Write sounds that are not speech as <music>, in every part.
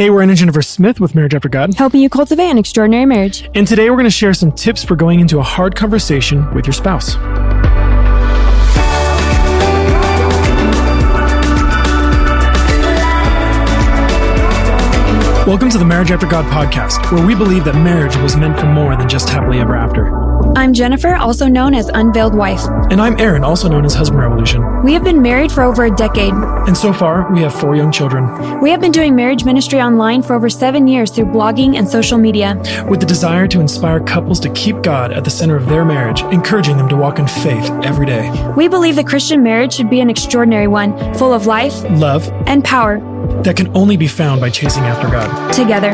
Hey, we're Aaron and Jennifer Smith with Marriage After God. helping you cultivate an extraordinary marriage. And today we're going to share some tips for going into a hard conversation with your spouse. Welcome to the Marriage After God podcast, where we believe that marriage was meant for more than just happily ever after. I'm Jennifer, also known as Unveiled Wife. And I'm Aaron, also known as Husband Revolution. We have been married for over a decade. And so far, we have four young children. We have been doing marriage ministry online for over seven years through blogging and social media. With the desire to inspire couples to keep God at the center of their marriage, encouraging them to walk in faith every day. We believe the Christian marriage should be an extraordinary one, full of life Love and power that can only be found by chasing after God. together.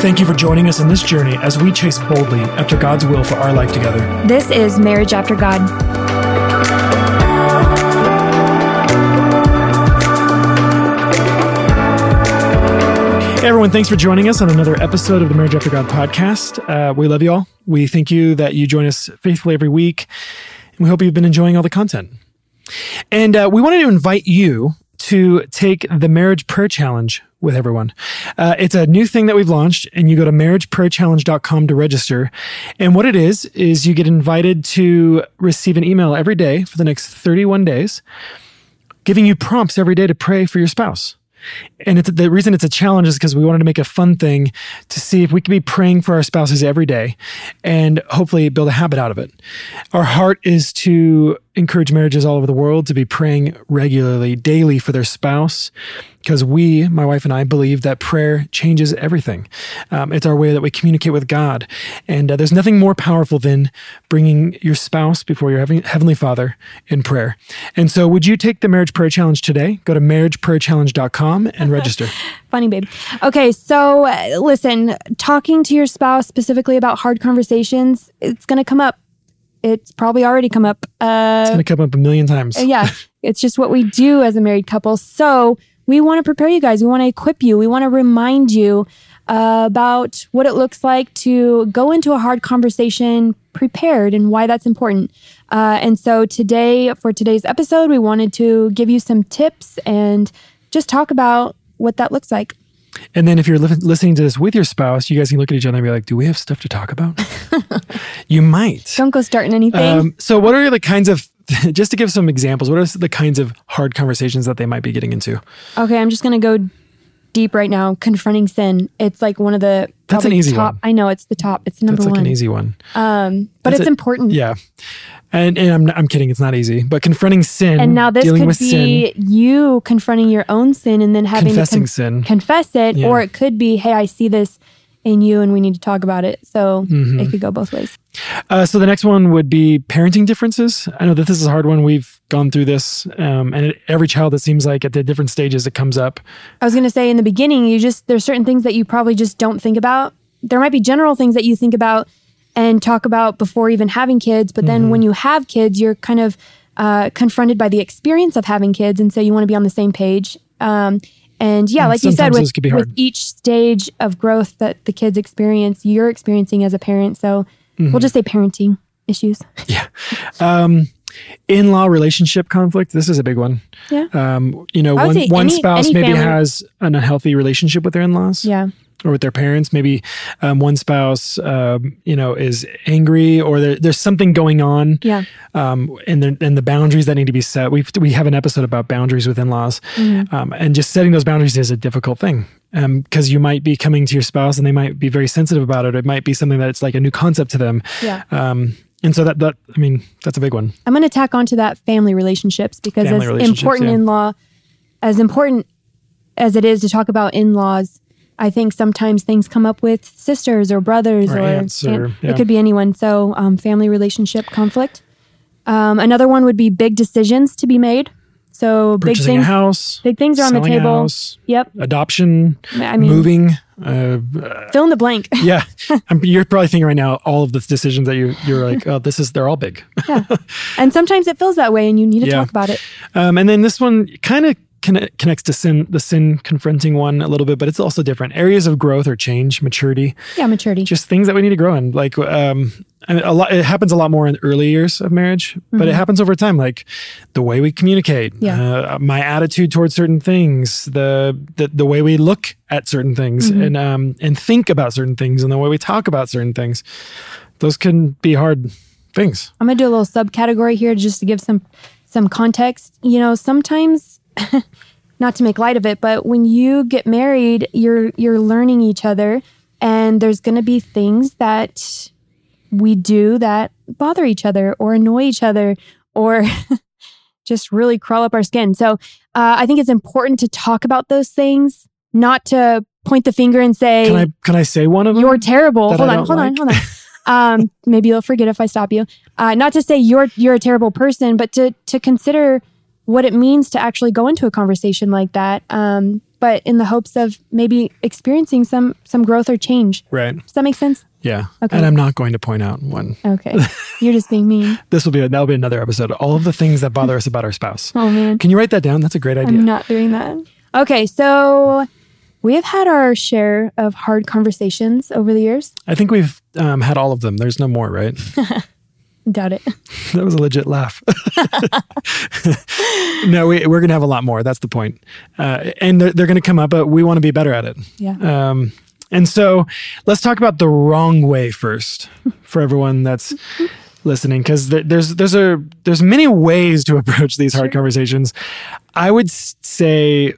Thank you for joining us in this journey as we chase boldly after God's will for our life together. This is Marriage After God. Hey everyone, thanks for joining us on another episode of the Marriage After God podcast. Uh, we love you all. We thank you that you join us faithfully every week, and we hope you've been enjoying all the content. And uh, we wanted to invite you to take the Marriage Prayer Challenge with everyone. Uh, it's a new thing that we've launched, and you go to marriageprayerchallenge.com to register. And what it is, is you get invited to receive an email every day for the next 31 days, giving you prompts every day to pray for your spouse. And it's, the reason it's a challenge is because we wanted to make a fun thing to see if we could be praying for our spouses every day and hopefully build a habit out of it. Our heart is to encourage marriages all over the world to be praying regularly, daily for their spouse, because we, my wife and I, believe that prayer changes everything. Um, it's our way that we communicate with God. And uh, there's nothing more powerful than bringing your spouse before your heavenly, Father in prayer. And so, would you take the Marriage Prayer Challenge today? Go to marriageprayerchallenge.com and register. <laughs> Funny, babe. Okay, so uh, listen, talking to your spouse specifically about hard conversations, it's going to come up. It's probably already come up. Uh, It's going to come up a million times. yeah, <laughs> it's just what we do as a married couple. So we want to prepare you guys. We want to equip you. We want to remind you uh, about what it looks like to go into a hard conversation prepared and why that's important. Uh, and so today, for today's episode, we wanted to give you some tips and just talk about what that looks like. And then if you're li- listening to this with your spouse, you guys can look at each other and be like, do we have stuff to talk about? <laughs> you might. Don't go starting anything. Um, so, what are the kinds of, <laughs> just to give some examples, what are the kinds of hard conversations that they might be getting into? Okay, I'm just gonna go deep right now. Confronting sin. It's like one of the That's an easy top. one. I know it's the top. It's the number That's like one. an easy one. Um, but That's it's a- important. Yeah. And, and I'm, I'm kidding. It's not easy, but confronting sin, And now this dealing could with be you confronting your own sin and then having Confessing to con- sin. confess it, Yeah. or it could be, hey, I see this in you and we need to talk about it. So Mm-hmm. it could go both ways. Uh, so the next one would be parenting differences. I know that this is a hard one. We've gone through this, um, and it, every child, it seems like at the different stages, it comes up. I was going to say in the beginning, you just, there's certain things that you probably just don't think about. There might be general things that you think about and talk about before even having kids. But then Mm-hmm. when you have kids, you're kind of uh, confronted by the experience of having kids. And so you want to be on the same page. Um, and yeah, And like you said, with, those could be with each stage of growth that the kids experience, you're experiencing as a parent. So Mm-hmm. we'll just say parenting issues. <laughs> Yeah. Um, in-law relationship conflict. This is a big one. Yeah. Um, you know, one, one any- spouse any maybe family- has an unhealthy relationship with their in-laws. Yeah. Or with their parents. Maybe um, one spouse, um, you know, is angry or there, there's something going on. Yeah. Um, and the, and the boundaries that need to be set. We we have an episode about boundaries with in-laws, Mm-hmm. um, and just setting those boundaries is a difficult thing. because you might be coming to your spouse and they might be very sensitive about it. It might be something that it's like a new concept to them. Yeah. Um, and so that that I mean that's a big one. I'm going to tack onto that family relationships because Family as relationships, important yeah. in law, as important as it is to talk about in laws, I think sometimes things come up with sisters or brothers Or or, aunts or- yeah. it could be anyone. So um, family relationship conflict. Um, another one would be big decisions to be made. So big things, house, big things are on the table. house, Yep. adoption, I mean, moving. Uh, fill in the blank. <laughs> yeah, <laughs> I'm, you're probably thinking right now all of the decisions that you you're like, oh, this is they're all big. yeah, and sometimes it feels that way, and you need to Yeah. talk about it. Um, and then this one kind of conne- connects to sin, the sin confronting one a little bit, but it's also different areas of growth or change, maturity, Yeah, maturity. just things that we need to grow in. Like um, a lot, it happens a lot more in early years of marriage, but it happens over time. Like the way we communicate, Mm-hmm. Yeah. uh, my attitude towards certain things, the, the the way we look at certain things, Mm-hmm. and um, and think about certain things, and the way we talk about certain things. Those can be hard things. I'm gonna do a little subcategory here just to give some some context. You know, sometimes <laughs> not to make light of it, but when you get married, you're you're learning each other and there's gonna be things that we do that bother each other or annoy each other or <laughs> just really crawl up our skin. So uh, I think it's important to talk about those things, not to point the finger and say Can I can I say one of them? you're terrible. that Hold I on, hold on, hold on. <laughs> Um, maybe you'll forget if I stop you. Uh, not to say you're you're a terrible person, but to to consider what it means to actually go into a conversation like that. Um, but in the hopes of maybe experiencing some some growth or change. right. Does that make sense? Yeah. Okay. And I'm not going to point out one. Okay, you're just being mean. <laughs> This will be that'll be another episode. All of the things that bother us about our spouse. Oh man, Can you write that down? That's a great idea. I'm not doing that. Okay, so we have had our share of hard conversations over the years. I think we've um, had all of them. There's no more, right? <laughs> Doubt it. <laughs> that was a legit laugh. <laughs> no, we, we're going to have a lot more. That's the point. Uh, and they're, they're going to come up, but we want to be better at it. Yeah. Um, and so let's talk about the wrong way first for everyone that's <laughs> listening, because there, there's there's a there's many ways to approach these hard conversations. I would say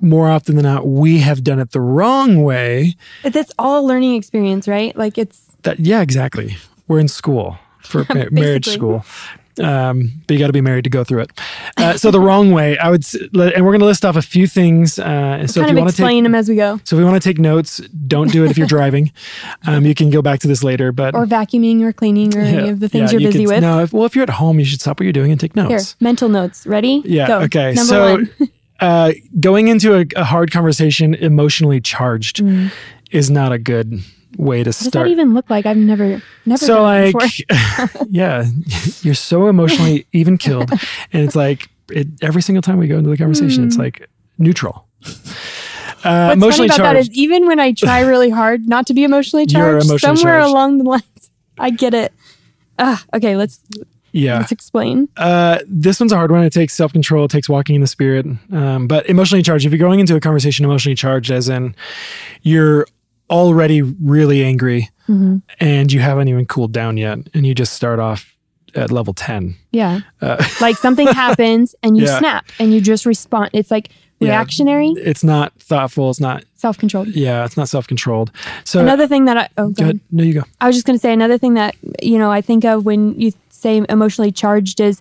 more often than not, we have done it the wrong way. But that's all learning experience, right? Like it's That yeah, exactly. We're in school for <laughs> ma- marriage school. Um, but you got to be married to go through it. Uh, so the wrong way, I would, and we're going to list off a few things. Uh, and so if you want to take, explain them as we go. so if you want to take notes, don't do it if you're <laughs> driving. Um, you can go back to this later, but or vacuuming or cleaning or any of the things yeah, you're you busy could- with. No, if, well, if you're at home, you should stop what you're doing and take notes. Here, mental notes. Ready? Yeah. Go. Okay. Number so, one. <laughs> uh, going into a, a hard conversation, emotionally charged, is not a good way to Mm. What does start. that even look like? I've never, never so like <laughs> yeah you're so emotionally <laughs> even killed and it's like it, every single time we go into the conversation it's like neutral uh, Hmm. What's funny about that charged is even when I try <laughs> really hard not to be emotionally charged, emotionally somewhere charged. along the lines, I get it. Ah, okay, let's yeah let's explain. uh, this one's a hard one it takes self-control it takes walking in the spirit um, but emotionally charged if you're going into a conversation emotionally charged as in you're already really angry Mm-hmm. and you haven't even cooled down yet and you just start off at level 10 Yeah, uh, <laughs> like something <laughs> happens and you Yeah. snap and you just respond. It's like Yeah. reactionary, it's not thoughtful it's not self controlled. yeah it's not self-controlled so Another thing that I oh go ahead. no you go I was just going to say another thing that you know I think of when you say emotionally charged is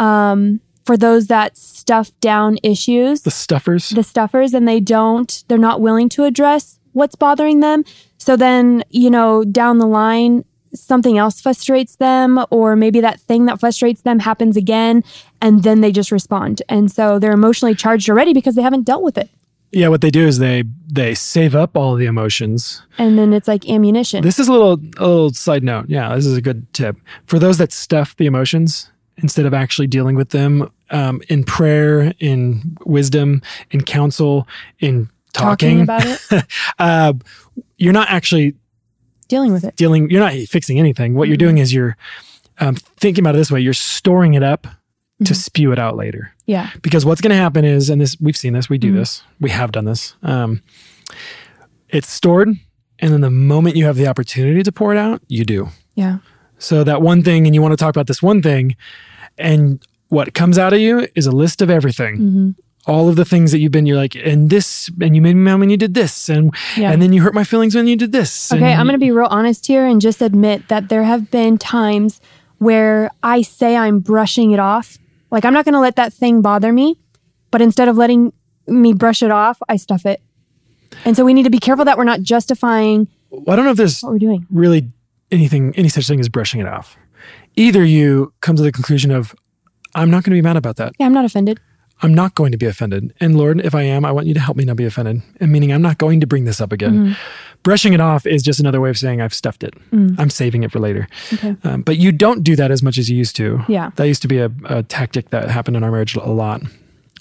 um, for those that stuff down issues, the stuffers the stuffers, and they don't, they're not willing to address what's bothering them. So then you know down the line something else frustrates them, or maybe that thing that frustrates them happens again, and then they just respond, and so they're emotionally charged already because they haven't dealt with it, Yeah, what they do is they they save up all the emotions. and then it's like ammunition. This is a little a little side note. Yeah, this is a good tip for those that stuff the emotions instead of actually dealing with them um, in prayer, in wisdom, in counsel, in talking. talking about it, <laughs> uh, you're not actually dealing with it. dealing. You're not fixing anything. What you're Mm-hmm. doing is you're um, thinking about it this way. You're storing it up Mm-hmm. to spew it out later. Yeah. because what's going to happen is and this we've seen this we do Mm-hmm. this we have done this um, it's stored and then the moment you have the opportunity to pour it out you do Yeah. so that one thing and you want to talk about this one thing and what comes out of you is a list of everything Mm-hmm. All of the things that you've been you're like and this and you made me mad when you did this and Yeah. and then you hurt my feelings when you did this Okay, I'm going to be real honest here and just admit that there have been times where I say I'm brushing it off. Like, I'm not going to let that thing bother me, but instead of letting me brush it off, I stuff it. And so we need to be careful that we're not justifying Well, I don't know if there's what we're doing. really anything any such thing as brushing it off. Either you come to the conclusion of I'm not going to be mad about that. Yeah, I'm not offended. I'm not going to be offended. And Lord, if I am, I want you to help me not be offended. And meaning I'm not going to bring this up again. Mm-hmm. Brushing it off is just another way of saying I've stuffed it. I'm saving it for later. Mm. Okay. Um, but you don't do that as much as you used to. Yeah. That used to be a, a tactic that happened in our marriage a lot.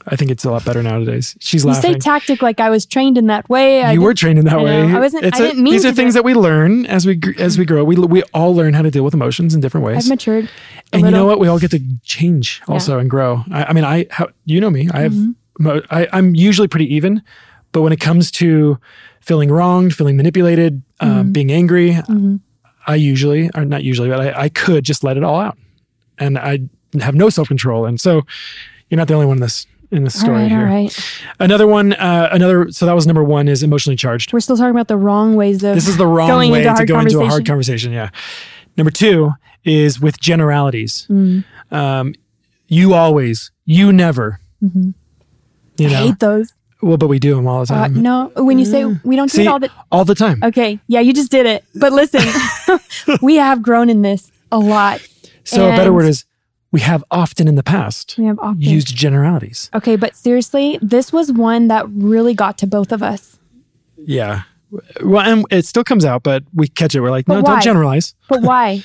I think it's a lot better nowadays. She's You laughing. You say tactic like I was trained in that way. I you were trained in that I way. know. I wasn't- It's I a- didn't mean these are things that we learn as we as we grow. We we all learn how to deal with emotions in different ways. I've matured. a and you know what? We all get to change also and grow. I, I mean, I how, you know me. I have. Mm-hmm. I, I'm usually pretty even, but when it comes to feeling wronged, feeling manipulated, Mm-hmm. um, being angry, I usually or not usually, but I, I could just let it all out, and I have no self control. And so, you're not the only one in this in All story right, here. all right. Another one, uh, another. So that was number one is emotionally charged. We're still talking about the wrong ways of This is the wrong going way into to go into a hard conversation. Yeah. Number two is with generalities. Mm. Um, you always, you never. You Mm-hmm. I know, hate those. well, but we do them all the Uh, time. no, when you say we don't do See, it all the all the time. Okay. Yeah, you just did it. But listen, <laughs> <laughs> we have grown in this a lot. so a better word is we have often in the past We have often. used generalities. Okay, but seriously, this was one that really got to both of us. Yeah. Well, and it still comes out, but we catch it. We're like, But no, why? don't generalize But <laughs> why?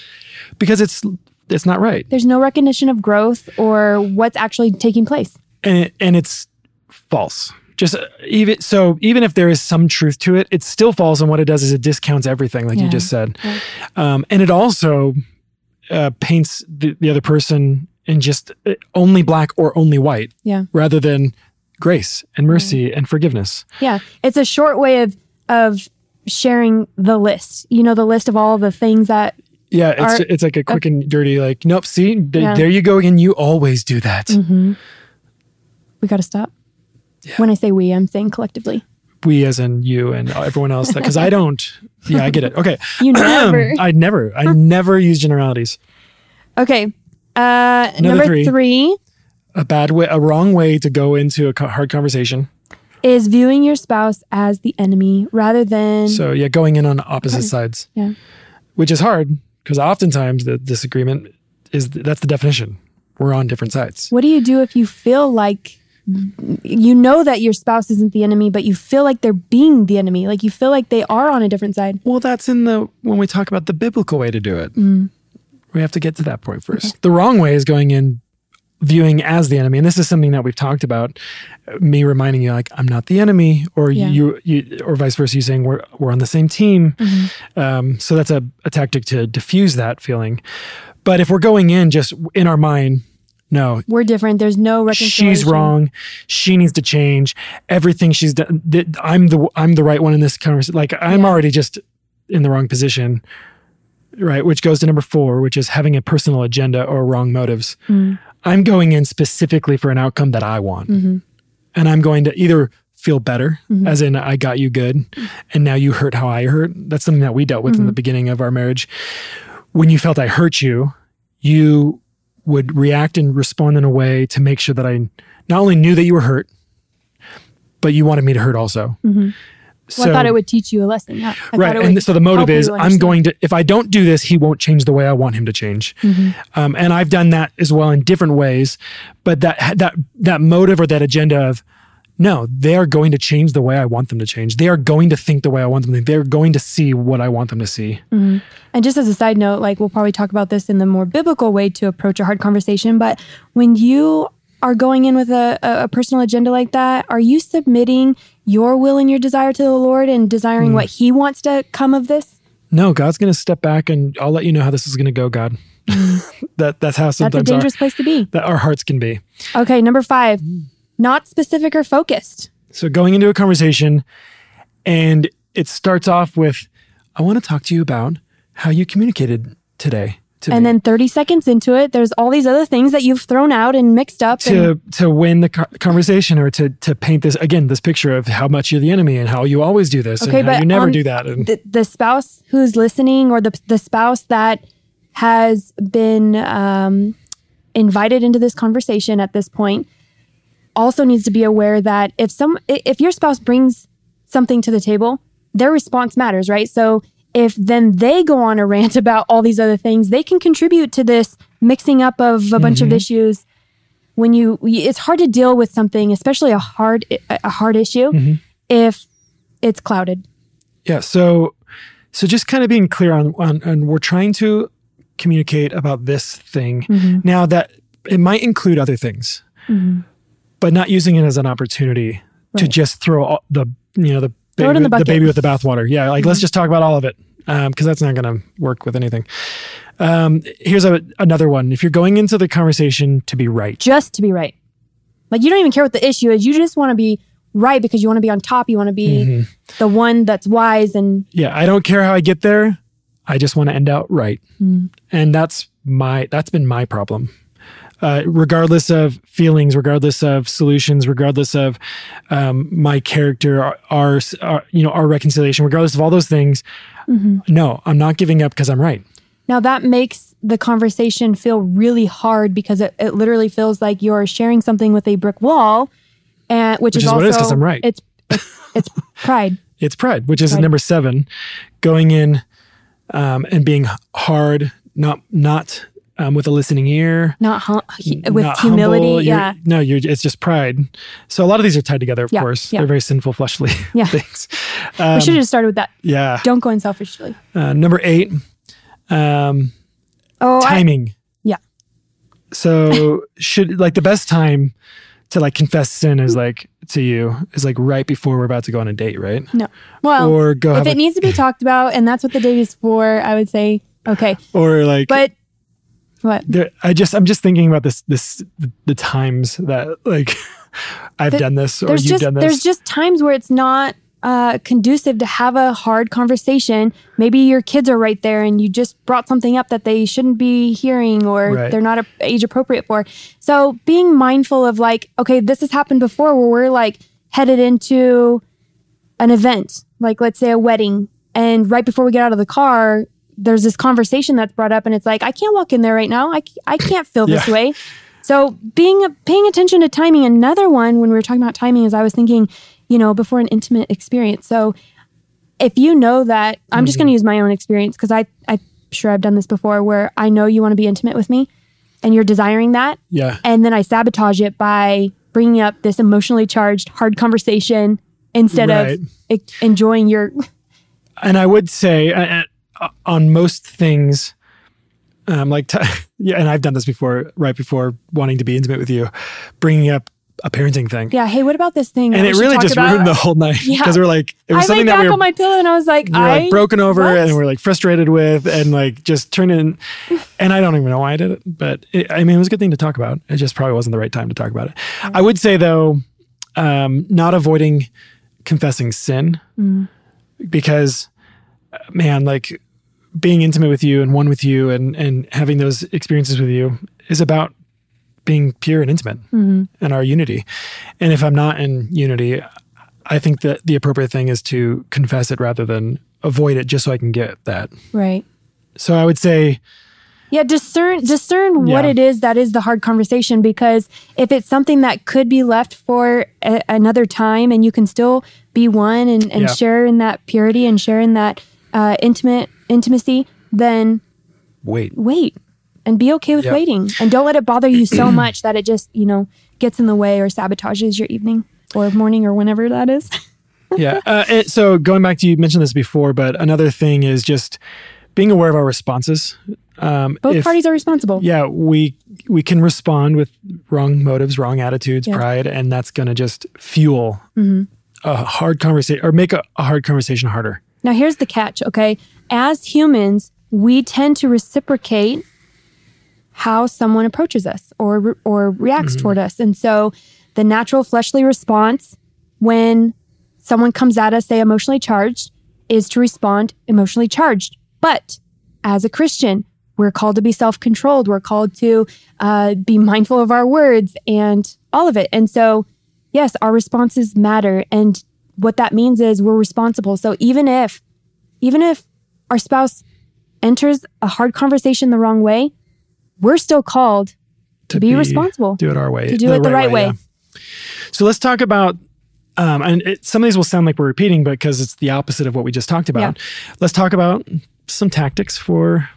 because it's it's not right. There's no recognition of growth or what's actually taking place. and it, and it's false. Just uh, even so, even if there is some truth to it, it's still false. And what it does is it discounts everything, like you just said, Yeah. um, and it also uh, paints the, the other person in just uh, only black or only white, Yeah. rather than grace and mercy and forgiveness. Yeah. It's a short way of of sharing the list. You know, the list of all the things that Yeah, it's Are- it's like a quick and dirty, like nope. See, th- Yeah. there you go again. You always do that. we got to stop. When I say we, I'm saying collectively. We, as in you and everyone else, because I <laughs> don't. Yeah, I get it. Okay, <laughs> You never. <clears throat> I never, I <laughs> never use generalities. Okay. Uh, number three. three a bad way, a wrong way to go into a co- hard conversation. is viewing your spouse as the enemy rather than So yeah, going in on opposite sides, yeah. which is hard because oftentimes the disagreement is that's the definition. We're on different sides. What do you do if you feel like you know that your spouse isn't the enemy, but you feel like they're being the enemy? Like you feel like they are on a different side. Well, that's in the when we talk about the biblical way to do it. Mm. We have to get to that point first. The wrong way is going in viewing as the enemy, and this is something that we've talked about. Me reminding you, like, I'm not the enemy, or Yeah. you, you, or vice versa. You saying we're we're on the same team. Mm-hmm. Um, so that's a, a tactic to diffuse that feeling. But if we're going in just in our mind, no, We're different. There's no reconciliation. she's wrong. She needs to change. Everything she's done. I'm the I'm the right one in this conversation. Like I'm Yeah. already just in the wrong position, right? Which goes to number four, which is having a personal agenda or wrong motives. Mm. I'm going in specifically for an outcome that I want, Mm-hmm. and I'm going to either feel better, as in I got you good, and now you hurt how I hurt. That's something that we dealt with in Mm-hmm. the beginning of our marriage. When you felt I hurt you, you would react and respond in a way to make sure that I not only knew that you were hurt, but you wanted me to hurt also. Mm-hmm. Well, I thought it would teach you a lesson. Yeah. Right. And so the motive is I'm going to, if I don't do this, he won't change the way I want him to change. Mm-hmm. Um, and I've done that as well in different ways. But that, that, that motive or that agenda of, no, they are going to change the way I want them to change. They are going to think the way I want them to think. They're going to see what I want them to see. Mm-hmm. And just as a side note, like we'll probably talk about this in the more biblical way to approach a hard conversation. But when you are going in with a, a a personal agenda like that, are you submitting your will and your desire to the Lord and desiring mm. what He wants to come of this? No, God's going to step back and I'll let you know how this is going to go, God. Mm. <laughs> that, that's how That's a sometimes our, dangerous place to be. that our hearts can be. Okay, number five, mm. Not specific or focused. So going into a conversation and it starts off with, I want to talk to you about how you communicated today. to and me. then 30 seconds into it, there's all these other things that you've thrown out and mixed up. and, to to win the conversation or to to paint this again this picture of how much you're the enemy and how you always do this Okay, and how but you never do that and the, the spouse who's listening or the, the spouse that has been um, invited into this conversation at this point also needs to be aware that if some if your spouse brings something to the table their response matters right? So if then they go on a rant <laughs> about all these other things they can contribute to this mixing up of a bunch of mm-hmm. issues. When you it's hard to deal with something especially a hard a hard issue mm-hmm. if it's clouded. Yeah. So, so just kind of being clear on, on, on we're trying to communicate about this thing. Mm-hmm. now that it might include other things, mm-hmm. But not using it as an opportunity to just throw all the, you know, the baby, the with-. Mm-hmm. baby with the bathwater. Yeah. Like, let's just talk about all of it. Um, cause that's not going to work with anything. Um, here's a, another one. If you're going into the conversation to be right, just to be right. Like you don't even care what the issue is. You just want to be right because you want to be on top. You want to be Mm-hmm. the one that's wise and yeah, I don't care how I get there. I just want to end out right. And that's my, that's been my problem. Uh, regardless of feelings, regardless of solutions, regardless of um, my character, our, our, our, you know, our reconciliation, regardless of all those things, no, I'm not giving up because I'm right. now that makes the conversation feel really hard because it, it literally feels like you're sharing something with a brick wall, and which, Which is, is also what it is 'cause I'm right. It's it's, it's <laughs> pride. It's pride, which is number seven, going in um, and being hard, not not um, with a listening ear, Not hum- hu- with not humility. humble. You're- yeah. No, you're, it's just pride. So a lot of these are tied together, of Yeah, course. yeah. They're very sinful, fleshly <laughs> Yeah. things. we Um, should have just started with that. yeah. Don't go in selfishly. Uh, number eight, um, Oh, I, timing. yeah. So should like the best time to like confess sin is like to you is like right before we're about to go on a date, right? No. Well, or go if it a, needs to be talked about and that's what the date is for, I would say okay. or like But what? there, I just I'm just thinking about this this the times that like <laughs> I've Th- done this or you've just done this. there's just times where it's not uh, conducive to have a hard conversation. Maybe your kids are right there and you just brought something up that they shouldn't be hearing or Right. they're not a- age appropriate for. So being mindful of like, okay, this has happened before where we're like headed into an event, like let's say a wedding, and right before we get out of the car, there's this conversation that's brought up, and it's like, I can't walk in there right now. I, I can't feel this Yeah. way. So being paying attention to timing. Another one when we were talking about timing is I was thinking, you know, before an intimate experience. So if you know that I'm just mm-hmm. going to use my own experience because I I'm sure I've done this before where I know you want to be intimate with me and you're desiring that yeah. and then I sabotage it by bringing up this emotionally charged hard conversation instead Right. of enjoying your and I would say on most things, um, like t- <laughs> yeah, and I've done this before, right before wanting to be intimate with you, bringing up a parenting thing, yeah hey what about this thing and it really just about? ruined the whole night Yeah. because we're like it was I something that we were, on my pillow and I was like we I like broken over what? and we're like frustrated with and like just turning, in <laughs> and I don't even know why I did it, but it, I mean it was a good thing to talk about. It just probably wasn't the right time to talk about it. I would say though, um, not avoiding confessing sin Mm. because uh, man like being intimate with you and one with you and and having those experiences with you is about being pure and intimate Mm-hmm. and our unity and if i'm not in unity i think that the appropriate thing is to confess it rather than avoid it just so i can get that right so i would say Yeah, discern discern what it is that is the hard conversation because if it's something that could be left for a, another time and you can still be one and, and Yeah. share in that purity and share in that uh, intimate intimacy, then wait wait and be okay with Yep. waiting and don't let it bother you so <clears throat> much that it just you know gets in the way or sabotages your evening or morning or whenever that is. <laughs> yeah. Uh, and so going back to you mentioned this before, but another thing is just being aware of our responses. Um, Both if- parties are responsible. yeah we we can respond with wrong motives wrong attitudes Yeah. pride and that's going to just fuel a hard conversation or make a, a hard conversation harder Now, here's the catch, okay? As humans, we tend to reciprocate how someone approaches us or or reacts toward us. And so, the natural fleshly response when someone comes at us say emotionally charged is to respond emotionally charged. But as a Christian, we're called to be self controlled. We're called to uh, be mindful of our words and all of it. And so, yes, our responses matter. And what that means is we're responsible. So even if, even if our spouse enters a hard conversation the wrong way, we're still called to, be, responsible. Do it our way. To do it the right way. yeah. So let's talk about. Um, and it, some of these will sound like we're repeating, but because it's the opposite of what we just talked about. Let's talk about some tactics for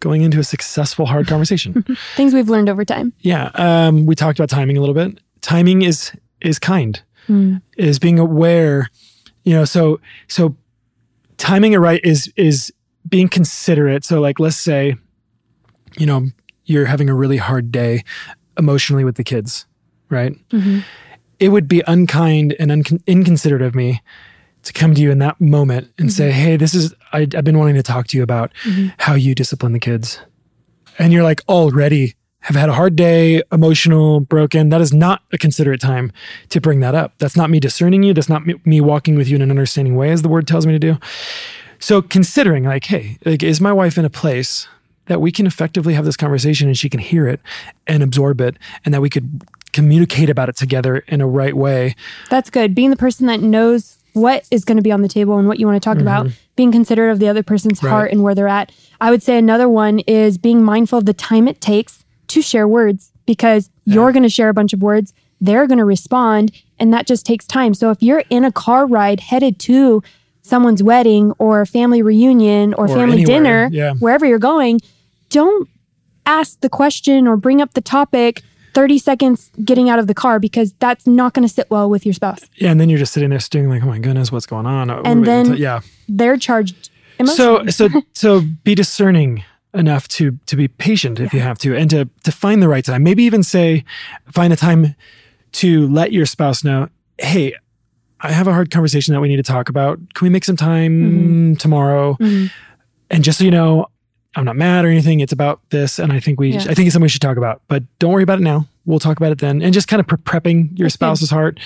going into a successful hard <laughs> conversation. Things we've learned over time. yeah, um, we talked about timing a little bit. Timing is is kind, is being aware. You know, so so timing it right is is being considerate. So like, let's say, you know, you're having a really hard day emotionally with the kids, right? Mm-hmm. It would be unkind and uncon- inconsiderate of me to come to you in that moment and mm-hmm. say, "Hey, this is I, I've been wanting to talk to you about mm-hmm. how you discipline the kids," and you're like already have had a hard day, emotional, broken. That is not a considerate time to bring that up. That's not me discerning you. That's not me, me walking with you in an understanding way, as the word tells me to do. So considering like, hey, like, is my wife in a place that we can effectively have this conversation and she can hear it and absorb it and that we could communicate about it together in a right way. That's good. Being the person that knows what is going to be on the table and what you want to talk about, mm-hmm. being considerate of the other person's Right. heart and where they're at. I would say another one is being mindful of the time it takes to share words because you're going to share a bunch of words, they're going to respond, and that just takes time. So if you're in a car ride headed to someone's wedding or family reunion or, Or family anywhere, dinner, yeah. wherever you're going, don't ask the question or bring up the topic 30 seconds getting out of the car because that's not going to sit well with your spouse. Yeah, and then you're just sitting there staring like, oh my goodness, what's going on? What And then- yeah. They're charged So emotionally. so <laughs> so be discerning enough to to be patient if you have to and to to find the right time. Maybe even say find a time to let your spouse know, "Hey, I have a hard conversation that we need to talk about. Can we make some time tomorrow?" And just so you know, I'm not mad or anything. It's about this and I think we Yeah. I think it's something we should talk about. But don't worry about it now. We'll talk about it then. And just kind of pre- prepping your good. spouse's heart.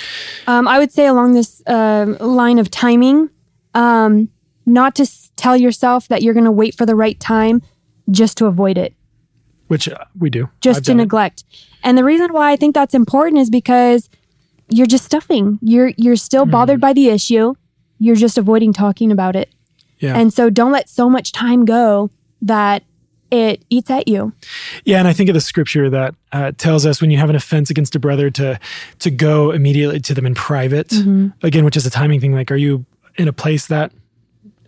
Um, I would say along this um line of timing, um, not to s- tell yourself that you're going to wait for the right time just to avoid it, Which uh, we do. just I've to done it. neglect. And the reason why I think that's important is because you're just stuffing. You're you're still Hmm. bothered by the issue. You're just avoiding talking about it. Yeah. And so don't let so much time go that it eats at you. Yeah, and I think of the scripture that uh, tells us when you have an offense against a brother to to go immediately to them in private. Mm-hmm. Again, which is a timing thing. Like, are you in a place that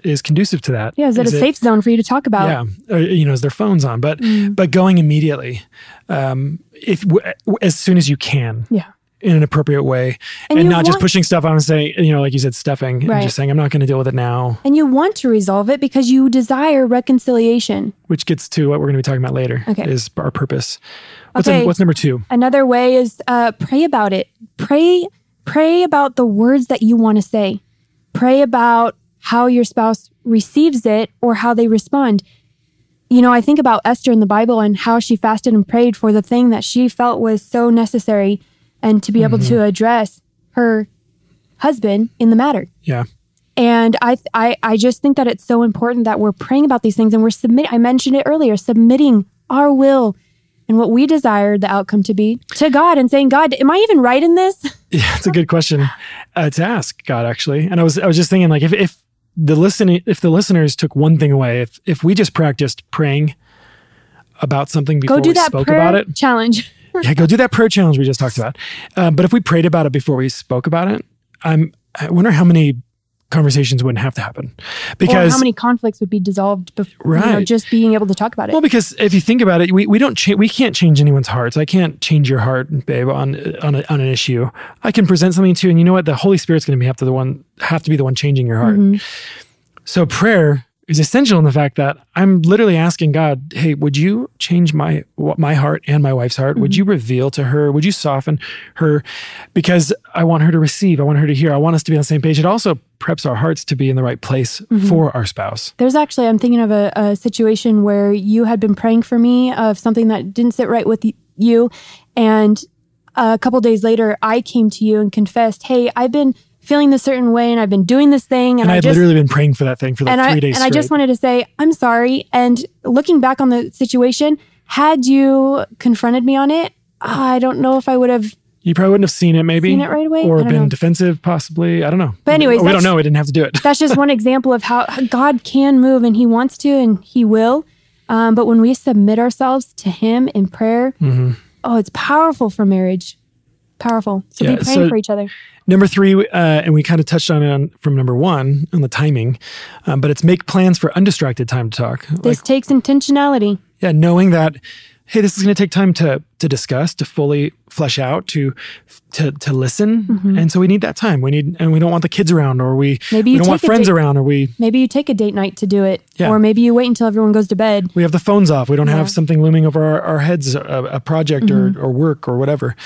is conducive to that? Yeah, is it a safe zone for you to talk about? Yeah, or, you know, is their phones on? But Mm. but going immediately, um, if w- as soon as you can, Yeah. In an appropriate way, And and, not just pushing stuff on and saying, you know, like you said, stuffing, and Right. just saying, I'm not going to deal with it now. And you want to resolve it because you desire reconciliation. Which gets to what we're going to be talking about later. Okay. is our purpose. What's Okay. what's number two? Another way is uh, pray about it. Pray, pray about the words that you want to say. Pray about how your spouse receives it or how they respond. You know, I think about Esther in the Bible and how she fasted and prayed for the thing that she felt was so necessary and to be able to address her husband in the matter. Yeah. And I, I, I just think that it's so important that we're praying about these things and we're submit. I mentioned it earlier, submitting our will and what we desire the outcome to be to God and saying, God, am I even right in this? <laughs> Yeah, it's a good question uh, to ask God actually. And I was I was just thinking like if if the listening if the listeners took one thing away, if if we just practiced praying about something before we spoke about it, challenge. Yeah, go do that prayer challenge we just talked about. Uh, but if we prayed about it before we spoke about it, I'm I wonder how many conversations wouldn't have to happen or because how many conflicts would be dissolved before you know, just being able to talk about it. Well, because if you think about it, we, we don't cha- we can't change anyone's hearts. I can't change your heart, babe, on on, a, on an issue. I can present something to you, and you know what? The Holy Spirit's going to be have to the one have to be the one changing your heart. So prayer is essential in the fact that I'm literally asking God, "Hey, would you change my my heart and my wife's heart? Would mm-hmm. you reveal to her? Would you soften her? Because I want her to receive. I want her to hear. I want us to be on the same page. It also preps our hearts to be in the right place mm-hmm. for our spouse. There's actually, I'm thinking of a, a situation where you had been praying for me of something that didn't sit right with you. And a couple days later, I came to you and confessed, Hey, I've been feeling this certain way and I've been doing this thing and, And I had literally been praying for that thing for like three I days and I just wanted to say I'm sorry. And looking back on the situation, had you confronted me on it, I don't know if I would have. You probably wouldn't have seen it, maybe, Seen it right away? or been know. defensive, possibly. I don't know. But anyways, we don't know. We didn't have to do it. That's just <laughs> one example of how God can move and He wants to and He will. Um, but when we submit ourselves to Him in prayer, Mm-hmm. oh, it's powerful for marriage. Powerful. So Yeah, be praying so- for each other. Number three, uh, and we kind of touched on it on, from number one on the timing, um, but it's make plans for undistracted time to talk. This Like, takes intentionality. yeah, knowing that, hey, this is going to take time to to discuss, to fully flesh out, to to to listen, Mm-hmm. and so we need that time. We need, and we don't want the kids around, or we Maybe we you don't want friends date- around, or we Maybe you take a date night to do it, Yeah. or maybe you wait until everyone goes to bed. we have the phones off. We don't Yeah. have something looming over our, our heads, a, a project Mm-hmm. or, or work or whatever.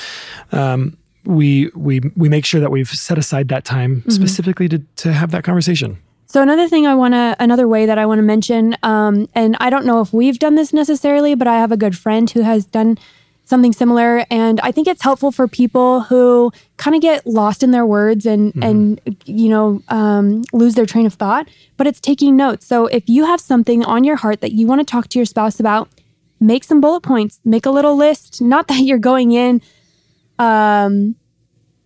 Um, we we we make sure that we've set aside that time Mm-hmm. specifically to to have that conversation. So another thing I want to, another way that I want to mention, um, and I don't know if we've done this necessarily, but I have a good friend who has done something similar, and I think it's helpful for people who kind of get lost in their words and and you know um, lose their train of thought. But it's taking notes. So if you have something on your heart that you want to talk to your spouse about, make some bullet points, make a little list. Not that you're going in um,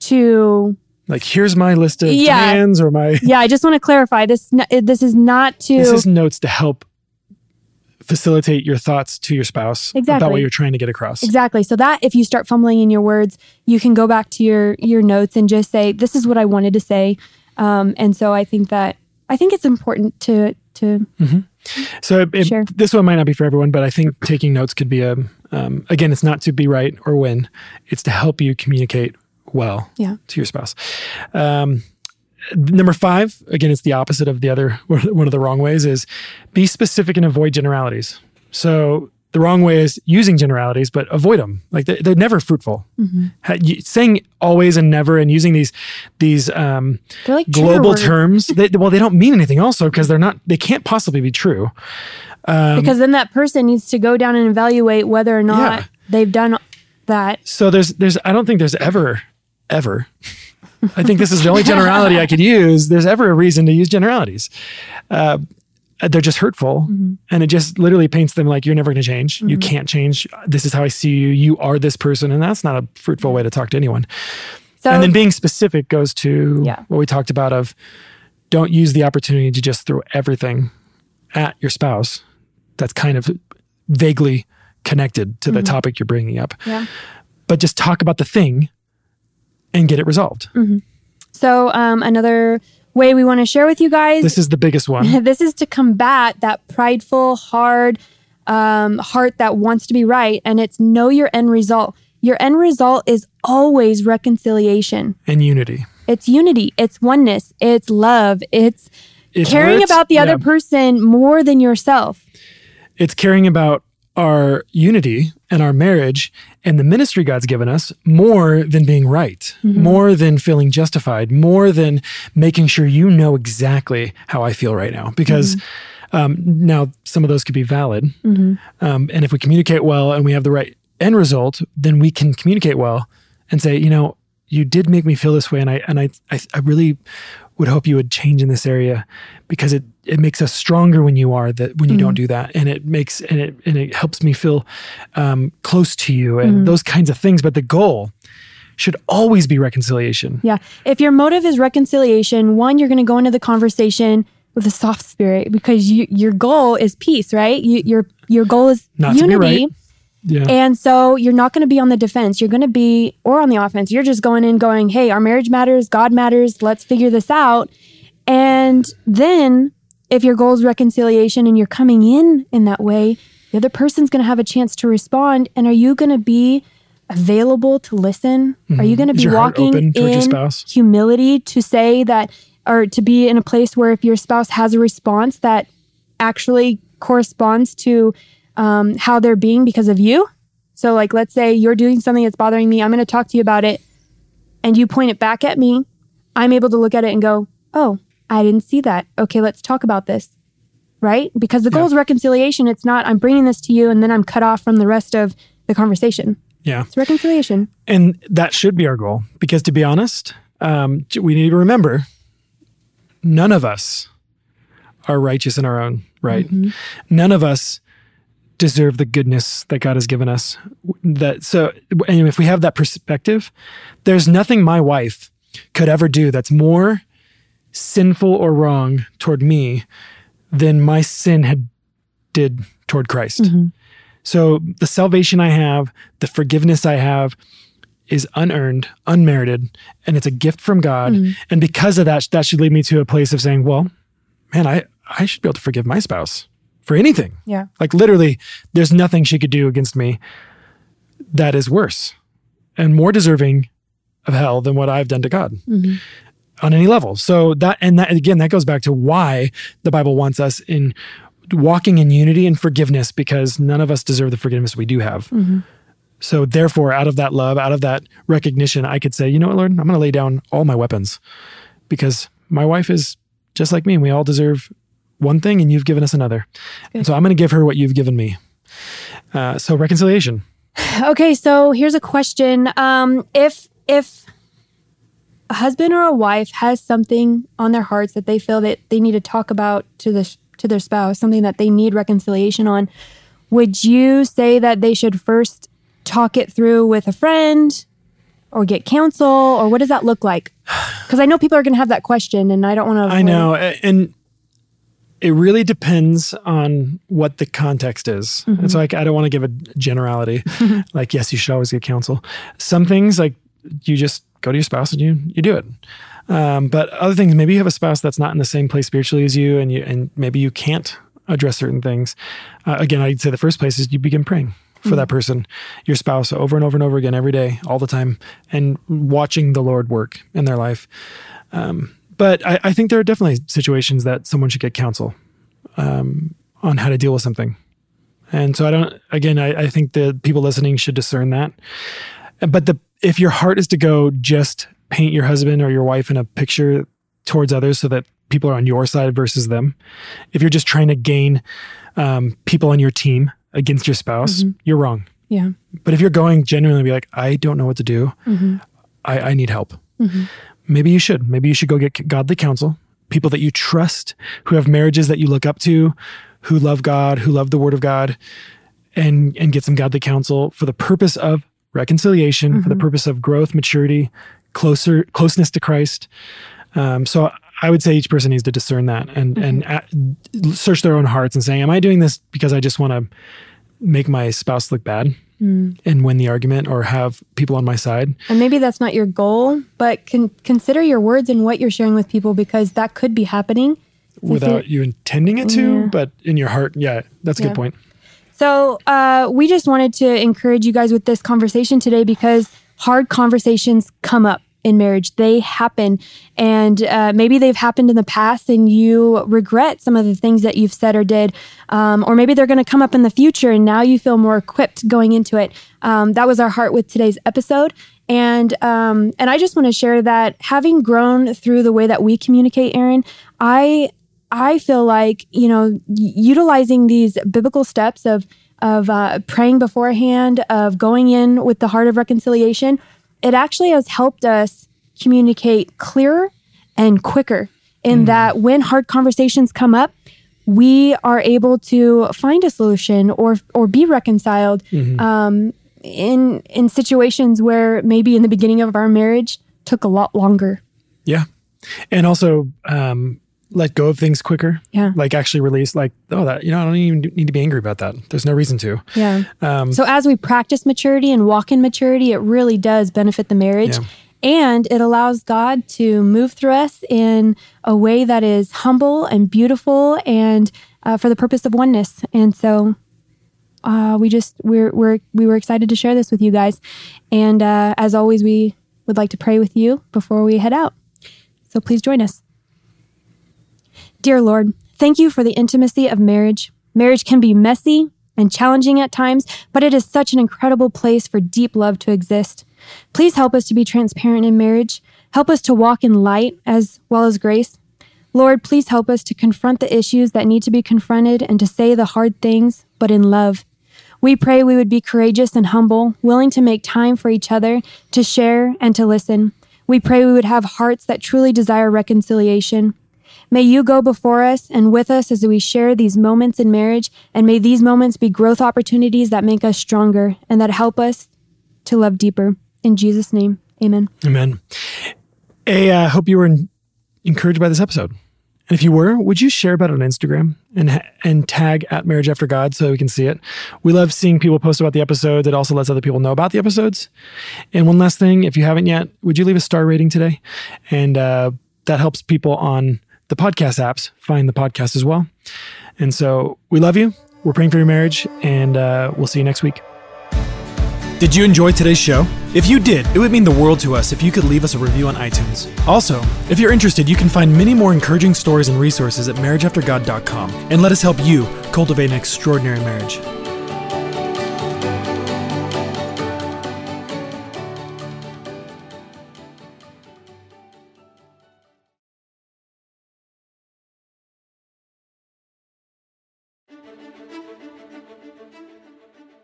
to Like, here's my list of Yeah. demands or my. yeah. I just want to clarify this. This is not to This is notes to help facilitate your thoughts to your spouse exactly. about what you're trying to get across. Exactly. So that if you start fumbling in your words, you can go back to your your notes and just say, "This is what I wanted to say." Um, and so I think that I think it's important to to So it, Sure. this one might not be for everyone, but I think taking notes could be a. Um, again, it's not to be right or win; it's to help you communicate well Yeah. to your spouse. Um, number five, again, it's the opposite of the other. <laughs> One of the wrong ways is be specific and avoid generalities. So the wrong way is using generalities, but avoid them. Like they're, they're never fruitful. You- saying always and never and using these these um, like global terms. They, well, they don't mean anything also because they're not. They can't possibly be true. Um, because then that person needs to go down and evaluate whether or not Yeah. they've done that. So there's there's I don't think there's ever ever. <laughs> I think this is the only generality I could use. There's ever a reason to use generalities. Uh, they're just hurtful, mm-hmm. and it just literally paints them like you're never going to change. You mm-hmm. can't change. This is how I see you. You are this person, and that's not a fruitful way to talk to anyone. So and then being specific goes to Yeah. what we talked about of don't use the opportunity to just throw everything at your spouse that's kind of vaguely connected to the topic you're bringing up yeah. but just talk about the thing and get it resolved. So um, another way we want to share with you guys This is the biggest one. <laughs> this is to combat that prideful, hard um, heart that wants to be right. And it's know your end result. Your end result is always reconciliation. and unity. It's unity, it's oneness, it's love, it's It's caring words- about the other yeah, person more than yourself. It's caring about our unity and our marriage and the ministry God's given us more than being right, more than feeling justified, more than making sure you know exactly how I feel right now. Because um, now some of those could be valid. Um, and if we communicate well and we have the right end result, then we can communicate well and say, you know, you did make me feel this way, and I and I I, I really would hope you would change in this area because it it makes us stronger when you are that when you don't do that, and it makes and it and it helps me feel um, close to you and those kinds of things. But the goal should always be reconciliation. Yeah. If your motive is reconciliation, one, you're going to go into the conversation with a soft spirit because you, your goal is peace, right? You, your your goal is Not to be unity. right. Yeah. And so you're not going to be on the defense. You're going to be, or on the offense. You're just going in going, hey, our marriage matters. God matters. Let's figure this out. And then if your goal is reconciliation and you're coming in in that way, the other person's going to have a chance to respond. And are you going to be available to listen? Are you going to Mm-hmm. Be walking in humility to say that, or to be in a place where if your spouse has a response that actually corresponds to um, how they're being because of you. So, like, let's say you're doing something that's bothering me. I'm going to talk to you about it, and you point it back at me. I'm able to look at it and go, "Oh, I didn't see that. Okay, let's talk about this." Right? Because the goal Yeah. is reconciliation. It's not I'm bringing this to you and then I'm cut off from the rest of the conversation. yeah. It's reconciliation. And that should be our goal because to be honest, um, we need to remember none of us are righteous in our own right. None of us deserve the goodness that God has given us. That so, and if we have that perspective, there's nothing my wife could ever do that's more sinful or wrong toward me than my sin had did toward Christ. Mm-hmm. So the salvation I have, the forgiveness I have is unearned, unmerited, and it's a gift from God. Mm-hmm. And because of that, that should lead me to a place of saying, well, man, I, I should be able to forgive my spouse for anything. Yeah. Like literally, there's nothing she could do against me that is worse and more deserving of hell than what I've done to God mm-hmm. On any level. So that and that again, that goes back to why the Bible wants us in walking in unity and forgiveness because none of us deserve the forgiveness we do have. So therefore, out of that love, out of that recognition, I could say, you know what, Lord, I'm going to lay down all my weapons because my wife is just like me, and we all deserve one thing, and you've given us another. And so I'm going to give her what you've given me. Uh, so reconciliation. <sighs> Okay, so here's a question. Um, if if a husband or a wife has something on their hearts that they feel that they need to talk about to the to their spouse, something that they need reconciliation on, would you say that they should first talk it through with a friend or get counsel or what does that look like? <sighs> Because I know people are going to have that question, and I don't want to. I know, and it really depends on what the context is. Mm-hmm. And so, like, I don't want to give a generality. <laughs> like, yes, you should always get counsel. Some things, like, you just go to your spouse and you you do it. Um, but other things, maybe you have a spouse that's not in the same place spiritually as you, and you and maybe you can't address certain things. Uh, again, I'd say the first place is you begin praying for that person, your spouse, over and over and over again, every day, all the time, and watching the Lord work in their life. Um, but I, I think there are definitely situations that someone should get counsel um, on how to deal with something. And so I don't. Again, I, I think the people listening should discern that. But the if your heart is to go just paint your husband or your wife in a picture towards others so that people are on your side versus them, if you're just trying to gain um, people on your team against your spouse, mm-hmm. you're wrong. Yeah. But if you're going genuinely be like, I don't know what to do, mm-hmm. I, I need help. Mm-hmm. Maybe you should. Maybe you should go get godly counsel, people that you trust, who have marriages that you look up to, who love God, who love the Word of God, and and get some godly counsel for the purpose of reconciliation, for the mm-hmm. purpose of growth, maturity, closer closeness to Christ. Um, so I would say each person needs to discern that and mm-hmm. and a search their own hearts and saying, "Am I doing this because I just want to make my spouse look bad mm. and win the argument, or have people on my side?" And maybe that's not your goal, but con- consider your words and what you're sharing with people because that could be happening. without you intending it to, Yeah. but in your heart, yeah, that's a Yeah. good point. So, uh, we just wanted to encourage you guys with this conversation today because hard conversations come up in marriage. They happen. And uh, maybe they've happened in the past and you regret some of the things that you've said or did. Um, or maybe they're going to come up in the future and now you feel more equipped going into it. Um, that was our heart with today's episode. And um, and I just want to share that having grown through the way that we communicate, Aaron, I I feel like you know utilizing these biblical steps of of uh, praying beforehand, of going in with the heart of reconciliation, it actually has helped us communicate clearer and quicker. In that, when hard conversations come up, we are able to find a solution or or be reconciled um, in in situations where maybe in the beginning of our marriage took a lot longer. Yeah, and also um, let go of things quicker. Yeah. like actually release, like, oh, that you know, I don't even need to be angry about that. There's no reason to. Yeah. Um, So as we practice maturity and walk in maturity, it really does benefit the marriage. Yeah. And it allows God to move through us in a way that is humble and beautiful and uh, for the purpose of oneness. And so uh, we just we're we're we were excited to share this with you guys. And uh, as always, we would like to pray with you before we head out. So please join us. Dear Lord, thank you for the intimacy of marriage. Marriage can be messy and challenging at times, but it is such an incredible place for deep love to exist. Please help us to be transparent in marriage. Help us to walk in light as well as grace. Lord, please help us to confront the issues that need to be confronted and to say the hard things, but in love. We pray we would be courageous and humble, willing to make time for each other, to share and to listen. We pray we would have hearts that truly desire reconciliation. May you go before us and with us as we share these moments in marriage, and may these moments be growth opportunities that make us stronger and that help us to love deeper. In Jesus' name, amen. Amen. I uh, hope you were in- encouraged by this episode. And if you were, would you share about it on Instagram and and tag at Marriage After God so we can see it? We love seeing people post about the episodes. It also lets other people know about the episodes. And one last thing, if you haven't yet, would you leave a star rating today? And uh, that helps people on the podcast apps find the podcast as well. And so we love you. We're praying for your marriage, and uh, we'll see you next week. Did you enjoy today's show? If you did, it would mean the world to us if you could leave us a review on iTunes. Also, if you're interested, you can find many more encouraging stories and resources at marriageaftergod.com and let us help you cultivate an extraordinary marriage.